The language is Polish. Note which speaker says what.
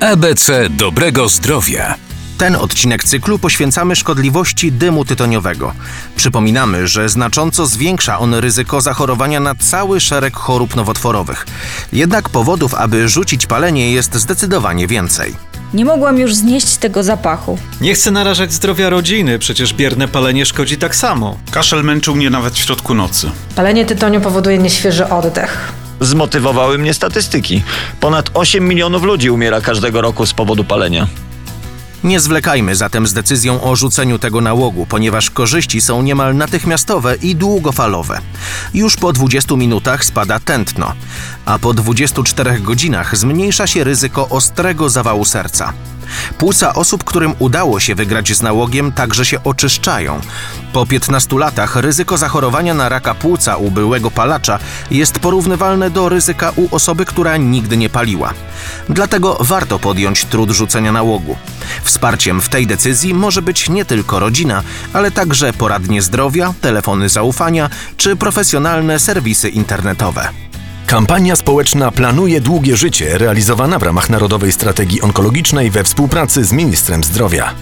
Speaker 1: ABC dobrego zdrowia.
Speaker 2: Ten odcinek cyklu poświęcamy szkodliwości dymu tytoniowego. Przypominamy, że znacząco zwiększa on ryzyko zachorowania na cały szereg chorób nowotworowych. Jednak powodów, aby rzucić palenie jest zdecydowanie więcej.
Speaker 3: Nie mogłam już znieść tego zapachu.
Speaker 4: Nie chcę narażać zdrowia rodziny, przecież bierne palenie szkodzi tak samo.
Speaker 5: Kaszel męczył mnie nawet w środku nocy.
Speaker 6: Palenie tytoniu powoduje nieświeży oddech.
Speaker 7: Zmotywowały mnie statystyki. Ponad 8 milionów ludzi umiera każdego roku z powodu palenia.
Speaker 2: Nie zwlekajmy zatem z decyzją o rzuceniu tego nałogu, ponieważ korzyści są niemal natychmiastowe i długofalowe. Już po 20 minutach spada tętno, a po 24 godzinach zmniejsza się ryzyko ostrego zawału serca. Płuca osób, którym udało się wygrać z nałogiem, także się oczyszczają. Po 15 latach ryzyko zachorowania na raka płuca u byłego palacza jest porównywalne do ryzyka u osoby, która nigdy nie paliła. Dlatego warto podjąć trud rzucenia nałogu. Wsparciem w tej decyzji może być nie tylko rodzina, ale także poradnie zdrowia, telefony zaufania czy profesjonalne serwisy internetowe.
Speaker 1: Kampania społeczna Planuje Długie Życie realizowana w ramach Narodowej Strategii Onkologicznej we współpracy z Ministrem Zdrowia.